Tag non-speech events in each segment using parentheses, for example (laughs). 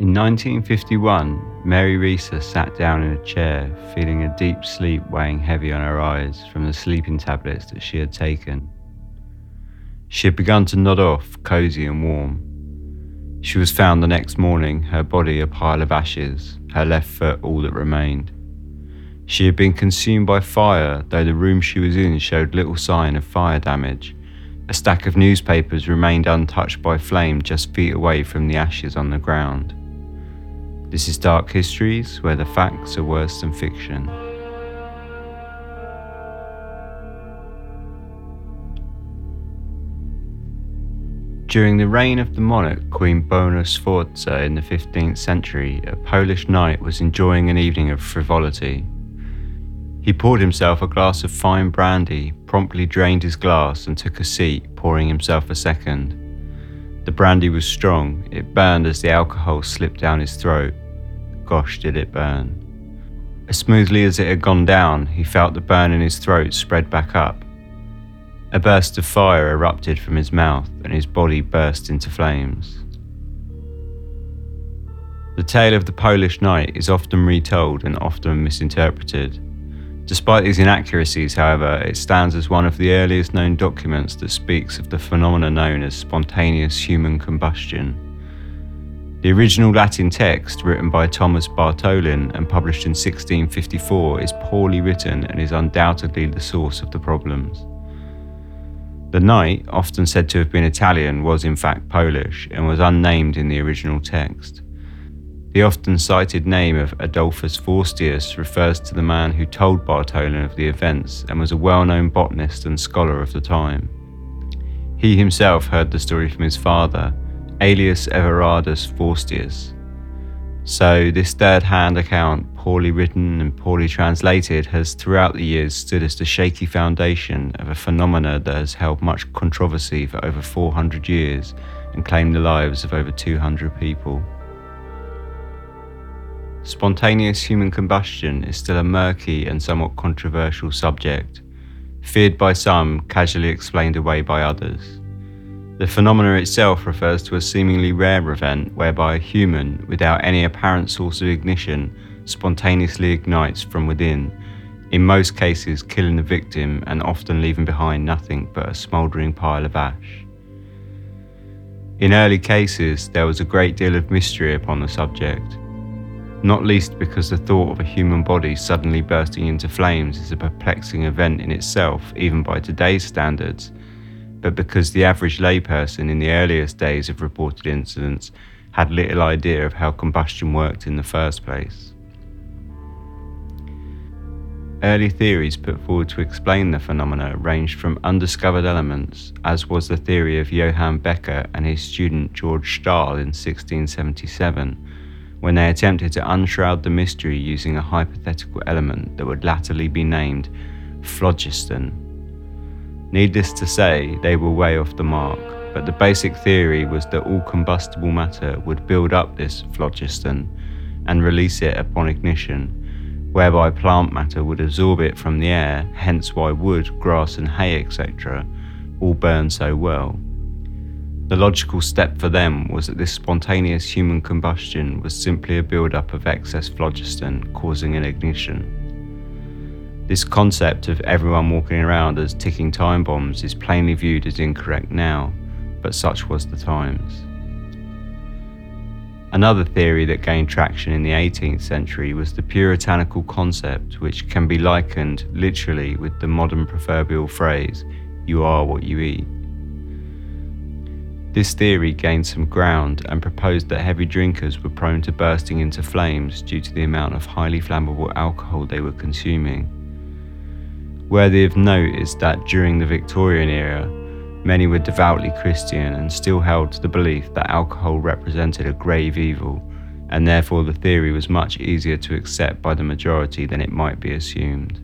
In 1951, Mary Reeser sat down in a chair, feeling a deep sleep weighing heavy on her eyes from the sleeping tablets that she had taken. She had begun to nod off, cosy and warm. She was found the next morning, her body a pile of ashes, her left foot all that remained. She had been consumed by fire, though the room she was in showed little sign of fire damage. A stack of newspapers remained untouched by flame just feet away from the ashes on the ground. This is Dark Histories, where the facts are worse than fiction. During the reign of the monarch Queen Bona Sforza in the 15th century, a Polish knight was enjoying an evening of frivolity. He poured himself a glass of fine brandy, promptly drained his glass, and took a seat, pouring himself a second. The brandy was strong, it burned as the alcohol slipped down his throat. Gosh, did it burn. As smoothly as it had gone down, he felt the burn in his throat spread back up. A burst of fire erupted from his mouth, and his body burst into flames. The tale of the Polish knight is often retold and often misinterpreted. Despite these inaccuracies, however, it stands as one of the earliest known documents that speaks of the phenomena known as spontaneous human combustion. The original Latin text, written by Thomas Bartholin and published in 1654, is poorly written and is undoubtedly the source of the problems. The knight, often said to have been Italian, was in fact Polish and was unnamed in the original text. The often cited name of Adolphus Vorstius refers to the man who told Bartholin of the events and was a well known botanist and scholar of the time. He himself heard the story from his father, Aelius Everardus Vorstius. So, this third hand account, poorly written and poorly translated, has throughout the years stood as the shaky foundation of a phenomena that has held much controversy for over 400 years and claimed the lives of over 200 people. Spontaneous human combustion is still a murky and somewhat controversial subject, feared by some, casually explained away by others. The phenomenon itself refers to a seemingly rare event whereby a human, without any apparent source of ignition, spontaneously ignites from within, in most cases killing the victim and often leaving behind nothing but a smouldering pile of ash. In early cases, there was a great deal of mystery upon the subject, not least because the thought of a human body suddenly bursting into flames is a perplexing event in itself, even by today's standards, but because the average layperson in the earliest days of reported incidents had little idea of how combustion worked in the first place. Early theories put forward to explain the phenomena ranged from undiscovered elements, as was the theory of Johann Becher and his student George Stahl in 1677 when they attempted to unshroud the mystery using a hypothetical element that would latterly be named phlogiston. Needless to say, they were way off the mark, but the basic theory was that all combustible matter would build up this phlogiston and release it upon ignition, whereby plant matter would absorb it from the air, hence why wood, grass, and hay, etc., all burn so well. The logical step for them was that this spontaneous human combustion was simply a build-up of excess phlogiston causing an ignition. This concept of everyone walking around as ticking time bombs is plainly viewed as incorrect now, but such was the times. Another theory that gained traction in the 18th century was the puritanical concept, which can be likened literally with the modern proverbial phrase, you are what you eat. This theory gained some ground and proposed that heavy drinkers were prone to bursting into flames due to the amount of highly flammable alcohol they were consuming. Worthy of note is that during the Victorian era, many were devoutly Christian and still held to the belief that alcohol represented a grave evil, and therefore the theory was much easier to accept by the majority than it might be assumed.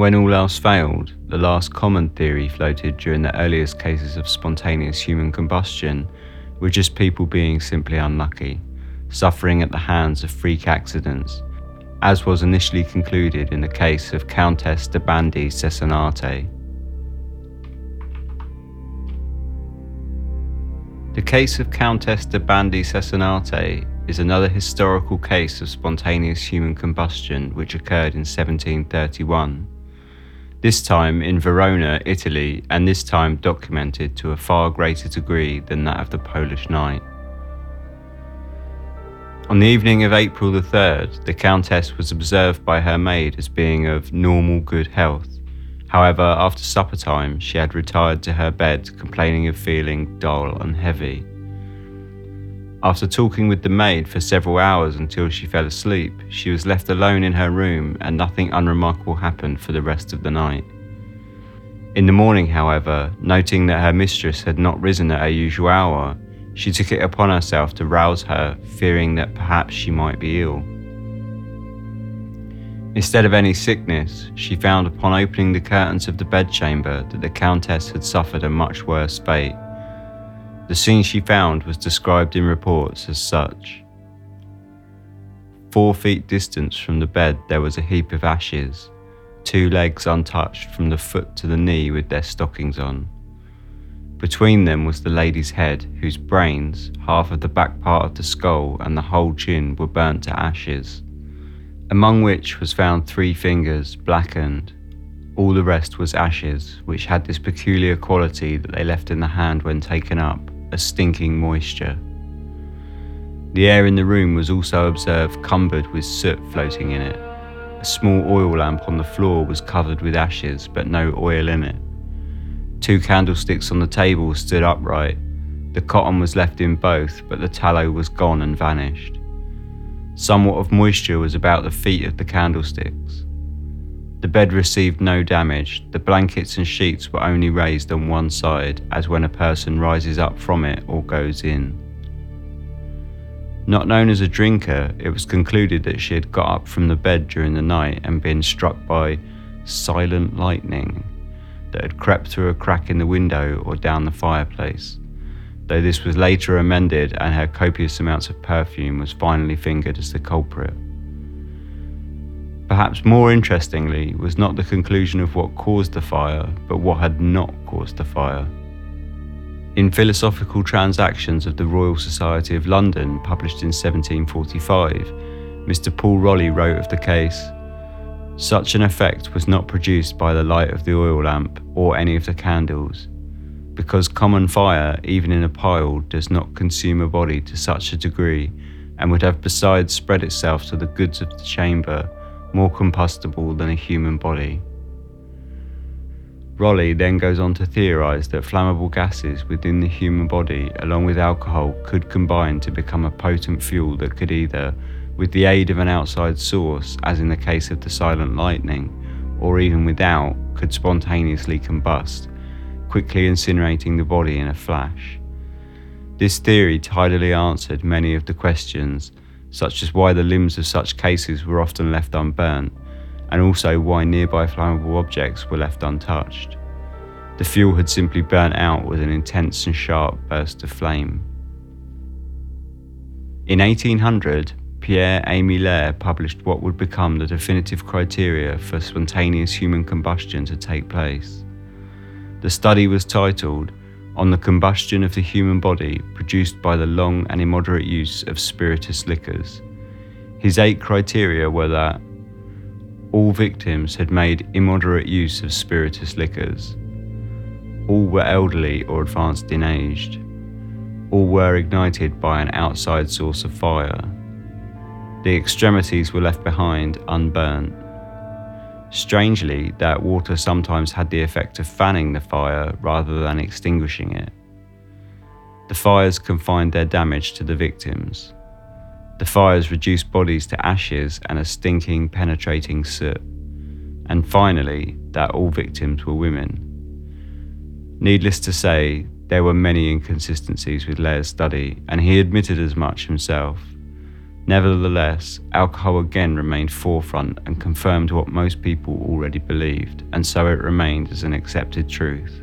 When all else failed, the last common theory floated during the earliest cases of spontaneous human combustion were just people being simply unlucky, suffering at the hands of freak accidents, as was initially concluded in the case of Countess de Bandi Cesenate. The case of Countess de Bandi Cesenate is another historical case of spontaneous human combustion which occurred in 1731. This time in Verona, Italy, and this time documented to a far greater degree than that of the Polish knight. On the evening of April the 3rd, the Countess was observed by her maid as being of normal good health. However, after supper time, she had retired to her bed, complaining of feeling dull and heavy. After talking with the maid for several hours until she fell asleep, she was left alone in her room and nothing unremarkable happened for the rest of the night. In the morning, however, noting that her mistress had not risen at her usual hour, she took it upon herself to rouse her, fearing that perhaps she might be ill. Instead of any sickness, she found upon opening the curtains of the bedchamber that the Countess had suffered a much worse fate. The scene she found was described in reports as such. Four feet distance from the bed, there was a heap of ashes, two legs untouched from the foot to the knee with their stockings on. Between them was the lady's head, whose brains, half of the back part of the skull, and the whole chin were burnt to ashes, among which was found three fingers, blackened. All the rest was ashes, which had this peculiar quality that they left in the hand when taken up, a stinking moisture. The air in the room was also observed cumbered with soot floating in it. A small oil lamp on the floor was covered with ashes, but no oil in it. Two candlesticks on the table stood upright. The cotton was left in both, but the tallow was gone and vanished. Somewhat of moisture was about the feet of the candlesticks. The bed received no damage. The blankets and sheets were only raised on one side, as when a person rises up from it or goes in. Not known as a drinker, it was concluded that she had got up from the bed during the night and been struck by silent lightning that had crept through a crack in the window or down the fireplace, though this was later amended and her copious amounts of perfume was finally fingered as the culprit. Perhaps more interestingly was not the conclusion of what caused the fire, but what had not caused the fire. In Philosophical Transactions of the Royal Society of London, published in 1745, Mr. Paul Rolli wrote of the case such an effect was not produced by the light of the oil lamp or any of the candles, because common fire, even in a pile, does not consume a body to such a degree and would have besides spread itself to the goods of the chamber more combustible than a human body. Rolli then goes on to theorize that flammable gases within the human body, along with alcohol, could combine to become a potent fuel that could either with the aid of an outside source, as in the case of the silent lightning, or even without, could spontaneously combust, quickly incinerating the body in a flash. This theory tidily answered many of the questions, such as why the limbs of such cases were often left unburnt, and also why nearby flammable objects were left untouched. The fuel had simply burnt out with an intense and sharp burst of flame. In 1800, Pierre Aimé Lair published what would become the definitive criteria for spontaneous human combustion to take place. The study was titled On the Combustion of the Human Body Produced by the Long and Immoderate Use of Spirituous Liquors. His eight criteria were that all victims had made immoderate use of spirituous liquors, all were elderly or advanced in age, all were ignited by an outside source of fire the extremities were left behind unburnt. Strangely, that water sometimes had the effect of fanning the fire rather than extinguishing it. The fires confined their damage to the victims. The fires reduced bodies to ashes and a stinking, penetrating soot. And finally, that all victims were women. Needless to say, there were many inconsistencies with Lair's study, and he admitted as much himself. Nevertheless, alcohol again remained forefront and confirmed what most people already believed, and so it remained as an accepted truth.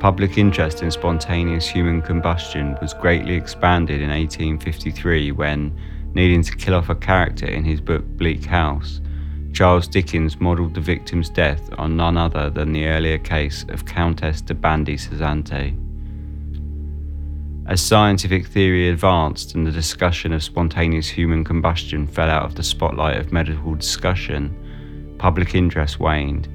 Public interest in spontaneous human combustion was greatly expanded in 1853 when, needing to kill off a character in his book Bleak House, Charles Dickens modelled the victim's death on none other than the earlier case of Countess de Bandi Cesenate. As scientific theory advanced and the discussion of spontaneous human combustion fell out of the spotlight of medical discussion, public interest waned.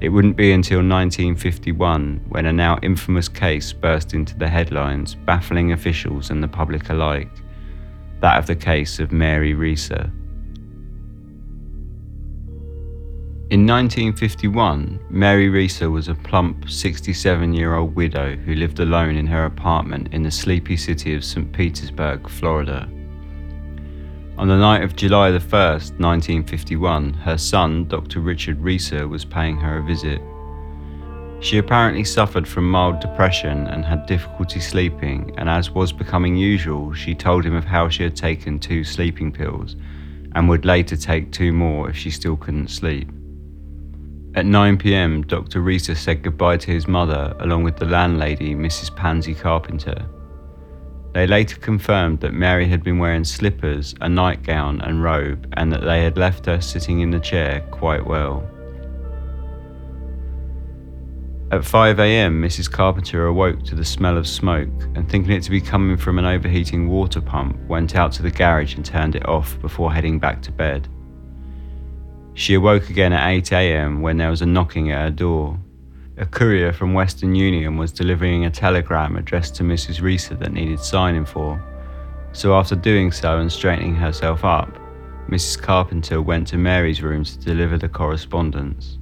It wouldn't be until 1951 when a now infamous case burst into the headlines, baffling officials and the public alike that of the case of Mary Reeser. In 1951, Mary Reeser was a plump 67 year old widow who lived alone in her apartment in the sleepy city of St. Petersburg, Florida. On the night of July 1, 1951, her son, Dr. Richard Reeser, was paying her a visit. She apparently suffered from mild depression and had difficulty sleeping, and as was becoming usual, she told him of how she had taken two sleeping pills and would later take two more if she still couldn't sleep. At 9 pm, Dr. Reeser said goodbye to his mother along with the landlady, Mrs. Pansy Carpenter. They later confirmed that Mary had been wearing slippers, a nightgown, and robe, and that they had left her sitting in the chair quite well. At 5 am, Mrs. Carpenter awoke to the smell of smoke and, thinking it to be coming from an overheating water pump, went out to the garage and turned it off before heading back to bed. She awoke again at 8 am when there was a knocking at her door. A courier from Western Union was delivering a telegram addressed to Mrs. Reeser that needed signing for. So, after doing so and straightening herself up, Mrs. Carpenter went to Mary's room to deliver the correspondence.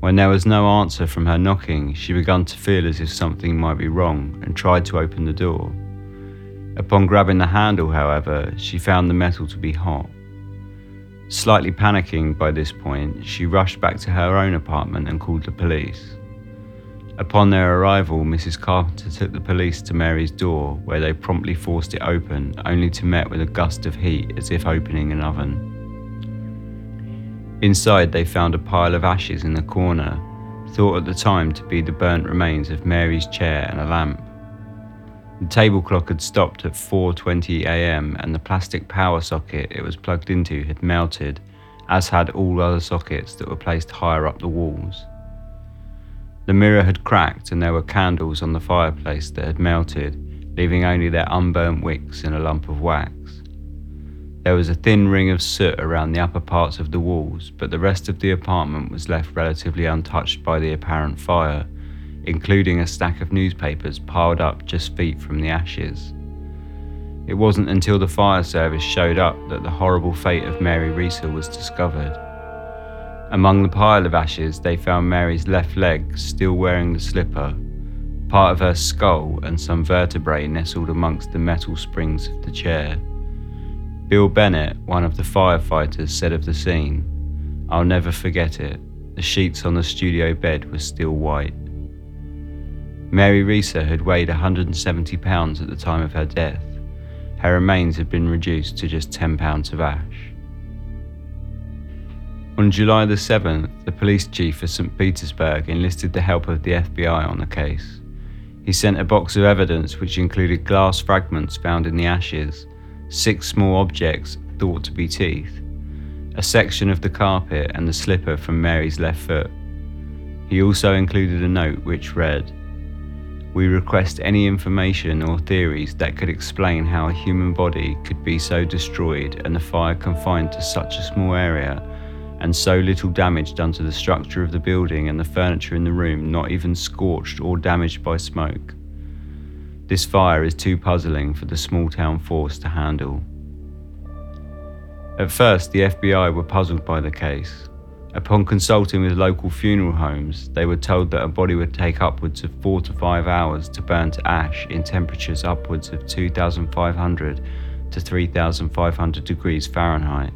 When there was no answer from her knocking, she began to feel as if something might be wrong and tried to open the door. Upon grabbing the handle, however, she found the metal to be hot. Slightly panicking by this point, she rushed back to her own apartment and called the police. Upon their arrival, Mrs. Carpenter took the police to Mary's door, where they promptly forced it open, only to met with a gust of heat as if opening an oven. Inside, they found a pile of ashes in the corner, thought at the time to be the burnt remains of Mary's chair and a lamp. The table clock had stopped at 4:20 a.m. and the plastic power socket it was plugged into had melted, as had all other sockets that were placed higher up the walls. The mirror had cracked and there were candles on the fireplace that had melted, leaving only their unburnt wicks in a lump of wax. There was a thin ring of soot around the upper parts of the walls, but the rest of the apartment was left relatively untouched by the apparent fire including a stack of newspapers piled up just feet from the ashes. It wasn't until the fire service showed up that the horrible fate of Mary Reeser was discovered. Among the pile of ashes, they found Mary's left leg still wearing the slipper, part of her skull, and some vertebrae nestled amongst the metal springs of the chair. Bill Bennett, one of the firefighters, said of the scene, I'll never forget it. The sheets on the studio bed were still white. Mary Reeser had weighed 170 pounds at the time of her death. Her remains had been reduced to just 10 pounds of ash. On July the 7th, the police chief for St. Petersburg enlisted the help of the FBI on the case. He sent a box of evidence which included glass fragments found in the ashes, six small objects thought to be teeth, a section of the carpet, and the slipper from Mary's left foot. He also included a note which read, we request any information or theories that could explain how a human body could be so destroyed and the fire confined to such a small area and so little damage done to the structure of the building and the furniture in the room not even scorched or damaged by smoke. This fire is too puzzling for the small town force to handle. At first, the FBI were puzzled by the case. Upon consulting with local funeral homes, they were told that a body would take upwards of four to five hours to burn to ash in temperatures upwards of 2,500 to 3,500 degrees Fahrenheit.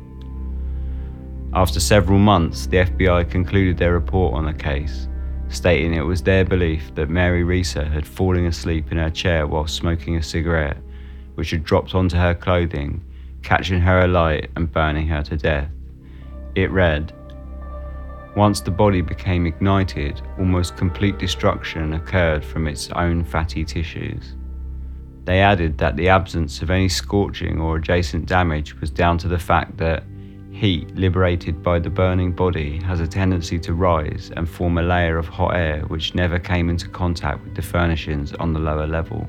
After several months, the FBI concluded their report on the case, stating it was their belief that Mary Reeser had fallen asleep in her chair while smoking a cigarette, which had dropped onto her clothing, catching her alight and burning her to death. It read, once the body became ignited, almost complete destruction occurred from its own fatty tissues. They added that the absence of any scorching or adjacent damage was down to the fact that heat liberated by the burning body has a tendency to rise and form a layer of hot air which never came into contact with the furnishings on the lower level.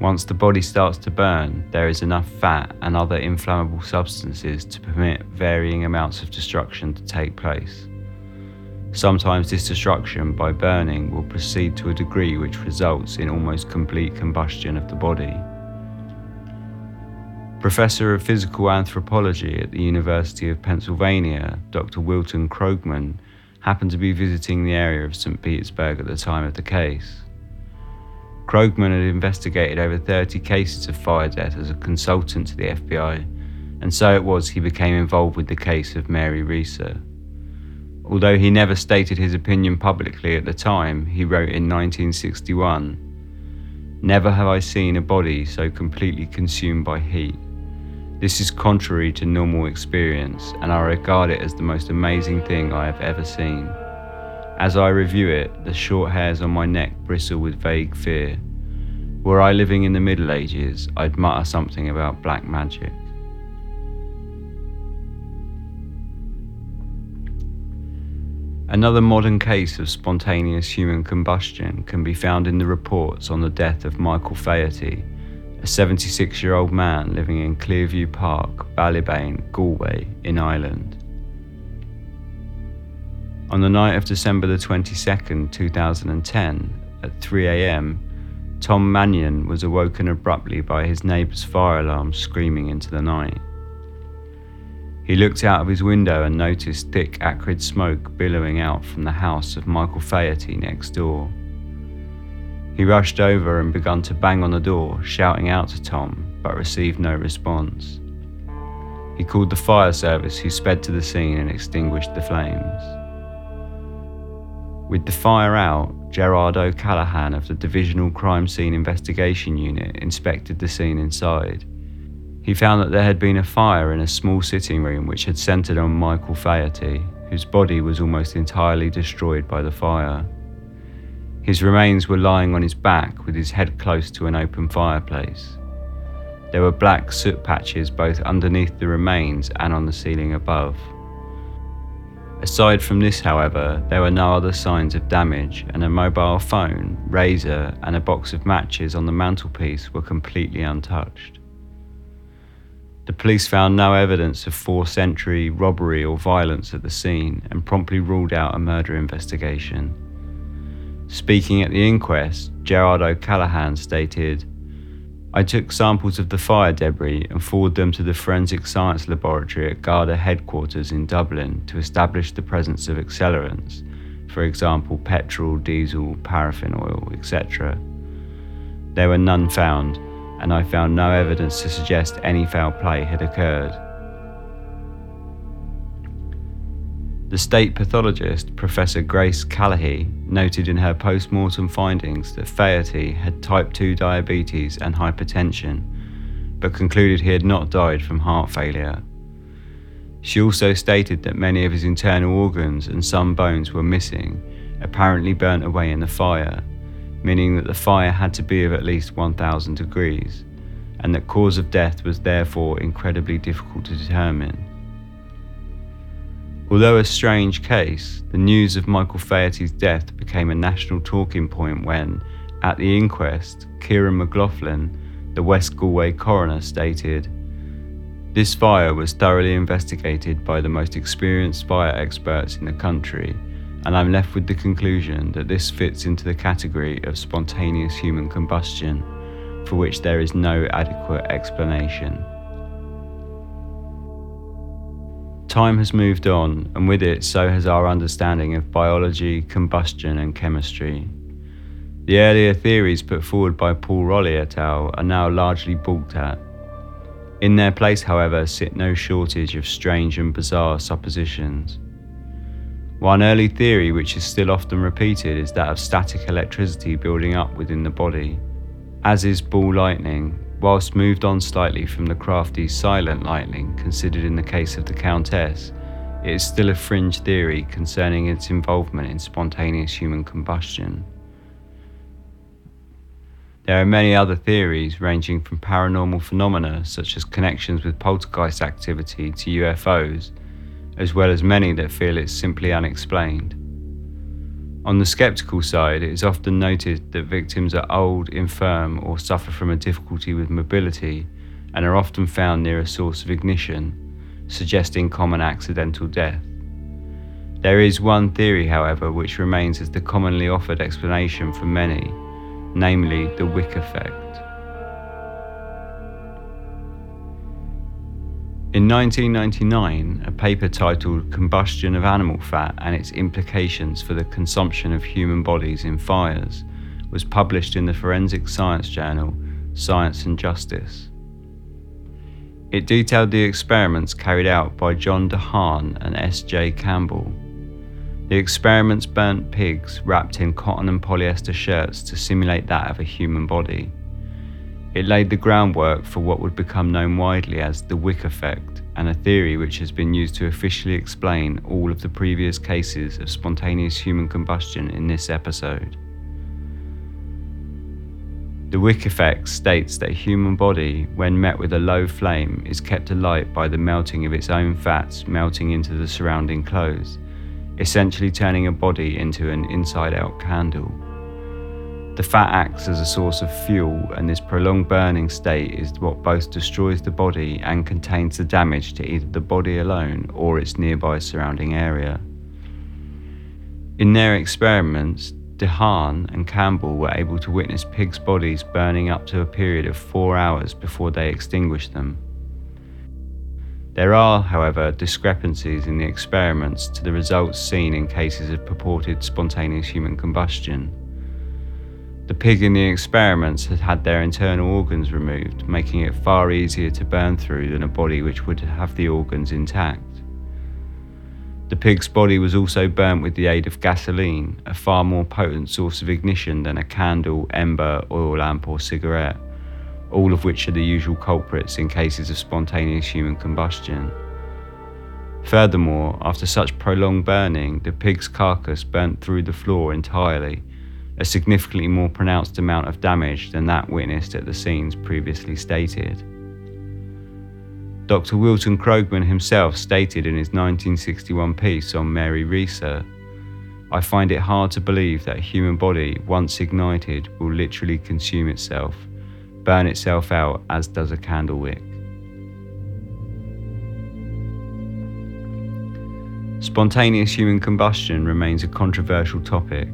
Once the body starts to burn, there is enough fat and other inflammable substances to permit varying amounts of destruction to take place. Sometimes this destruction by burning will proceed to a degree which results in almost complete combustion of the body. Professor of Physical Anthropology at the University of Pennsylvania, Dr. Wilton Krogman, happened to be visiting the area of St. Petersburg at the time of the case. Krogman had investigated over 30 cases of fire death as a consultant to the FBI, and so it was he became involved with the case of Mary Reeser. Although he never stated his opinion publicly at the time, he wrote in 1961 Never have I seen a body so completely consumed by heat. This is contrary to normal experience, and I regard it as the most amazing thing I have ever seen. As I review it, the short hairs on my neck bristle with vague fear. Were I living in the Middle Ages, I'd mutter something about black magic. Another modern case of spontaneous human combustion can be found in the reports on the death of Michael Faherty, a 76 year old man living in Clearview Park, Ballybane, Galway, in Ireland. On the night of December the 22nd, 2010, at 3 am, Tom Mannion was awoken abruptly by his neighbour's fire alarm screaming into the night. He looked out of his window and noticed thick, acrid smoke billowing out from the house of Michael Faherty next door. He rushed over and began to bang on the door, shouting out to Tom, but received no response. He called the fire service, who sped to the scene and extinguished the flames. With the fire out, Gerard O'Callaghan of the Divisional Crime Scene Investigation Unit inspected the scene inside. He found that there had been a fire in a small sitting room which had centred on Michael Faherty, whose body was almost entirely destroyed by the fire. His remains were lying on his back with his head close to an open fireplace. There were black soot patches both underneath the remains and on the ceiling above. Aside from this, however, there were no other signs of damage, and a mobile phone, razor, and a box of matches on the mantelpiece were completely untouched. The police found no evidence of forced entry, robbery, or violence at the scene and promptly ruled out a murder investigation. Speaking at the inquest, Gerard O'Callaghan stated, I took samples of the fire debris and forwarded them to the Forensic Science Laboratory at Garda headquarters in Dublin to establish the presence of accelerants, for example, petrol, diesel, paraffin oil, etc. There were none found, and I found no evidence to suggest any foul play had occurred. The state pathologist, Professor Grace Callagy, noted in her post mortem findings that Faherty had type 2 diabetes and hypertension, but concluded he had not died from heart failure. She also stated that many of his internal organs and some bones were missing, apparently burnt away in the fire, meaning that the fire had to be of at least 1000 degrees, and that cause of death was therefore incredibly difficult to determine. Although a strange case, the news of Michael Faherty's death became a national talking point when, at the inquest, Kieran McLaughlin, the West Galway coroner, stated This fire was thoroughly investigated by the most experienced fire experts in the country, and I'm left with the conclusion that this fits into the category of spontaneous human combustion, for which there is no adequate explanation. Time has moved on, and with it, so has our understanding of biology, combustion, and chemistry. The earlier theories put forward by Paul Rowley et al. are now largely balked at. In their place, however, sit no shortage of strange and bizarre suppositions. One early theory, which is still often repeated, is that of static electricity building up within the body. As is ball lightning, whilst moved on slightly from the crafty silent lightning considered in the case of the Countess, it is still a fringe theory concerning its involvement in spontaneous human combustion. There are many other theories ranging from paranormal phenomena such as connections with poltergeist activity to UFOs, as well as many that feel it's simply unexplained. On the skeptical side, it is often noted that victims are old, infirm, or suffer from a difficulty with mobility and are often found near a source of ignition, suggesting common accidental death. There is one theory, however, which remains as the commonly offered explanation for many, namely the wick effect. In 1999, a paper titled Combustion of Animal Fat and Its Implications for the Consumption of Human Bodies in Fires was published in the forensic science journal Science and Justice. It detailed the experiments carried out by John DeHaan and S.J. Campbell. The experiments burnt pigs wrapped in cotton and polyester shirts to simulate that of a human body. It laid the groundwork for what would become known widely as the Wick effect, and a theory which has been used to officially explain all of the previous cases of spontaneous human combustion in this episode. The Wick effect states that a human body, when met with a low flame, is kept alight by the melting of its own fats melting into the surrounding clothes, essentially turning a body into an inside out candle. The fat acts as a source of fuel, and this prolonged burning state is what both destroys the body and contains the damage to either the body alone or its nearby surrounding area. In their experiments, DeHaan and Campbell were able to witness pigs' bodies burning up to a period of four hours before they extinguished them. There are, however, discrepancies in the experiments to the results seen in cases of purported spontaneous human combustion. The pig in the experiments had had their internal organs removed, making it far easier to burn through than a body which would have the organs intact. The pig's body was also burnt with the aid of gasoline, a far more potent source of ignition than a candle, ember, oil lamp, or cigarette, all of which are the usual culprits in cases of spontaneous human combustion. Furthermore, after such prolonged burning, the pig's carcass burnt through the floor entirely, a significantly more pronounced amount of damage than that witnessed at the scenes previously stated. Dr. Wilton Krogman himself stated in his 1961 piece on Mary Reeser I find it hard to believe that a human body, once ignited, will literally consume itself, burn itself out as does a candle wick. Spontaneous human combustion remains a controversial topic.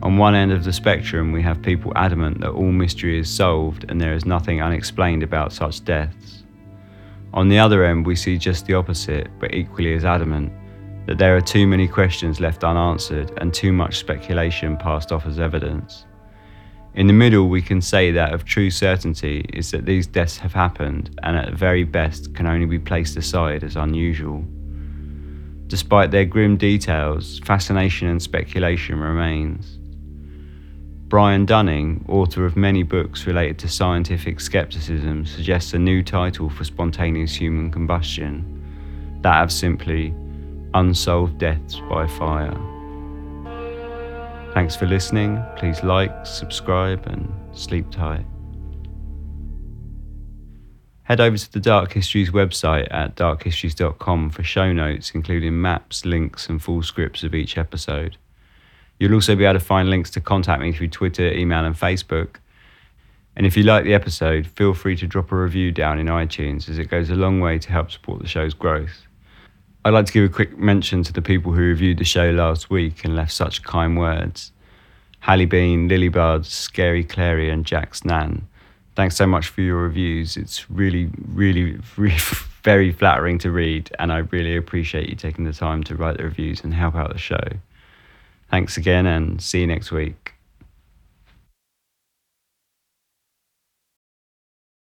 On one end of the spectrum, we have people adamant that all mystery is solved and there is nothing unexplained about such deaths. On the other end, we see just the opposite, but equally as adamant, that there are too many questions left unanswered and too much speculation passed off as evidence. In the middle, we can say that of true certainty is that these deaths have happened and at very best can only be placed aside as unusual. Despite their grim details, fascination and speculation remains. Brian Dunning, author of many books related to scientific skepticism, suggests a new title for spontaneous human combustion that of simply Unsolved Deaths by Fire. Thanks for listening. Please like, subscribe, and sleep tight. Head over to the Dark Histories website at darkhistories.com for show notes, including maps, links, and full scripts of each episode. You'll also be able to find links to contact me through Twitter, email, and Facebook. And if you like the episode, feel free to drop a review down in iTunes as it goes a long way to help support the show's growth. I'd like to give a quick mention to the people who reviewed the show last week and left such kind words. Hallie Bean, Lily Bud, Scary Clary, and Jack Snan. Thanks so much for your reviews. It's really, really, (laughs) really very flattering to read, and I really appreciate you taking the time to write the reviews and help out the show. Thanks again and see you next week.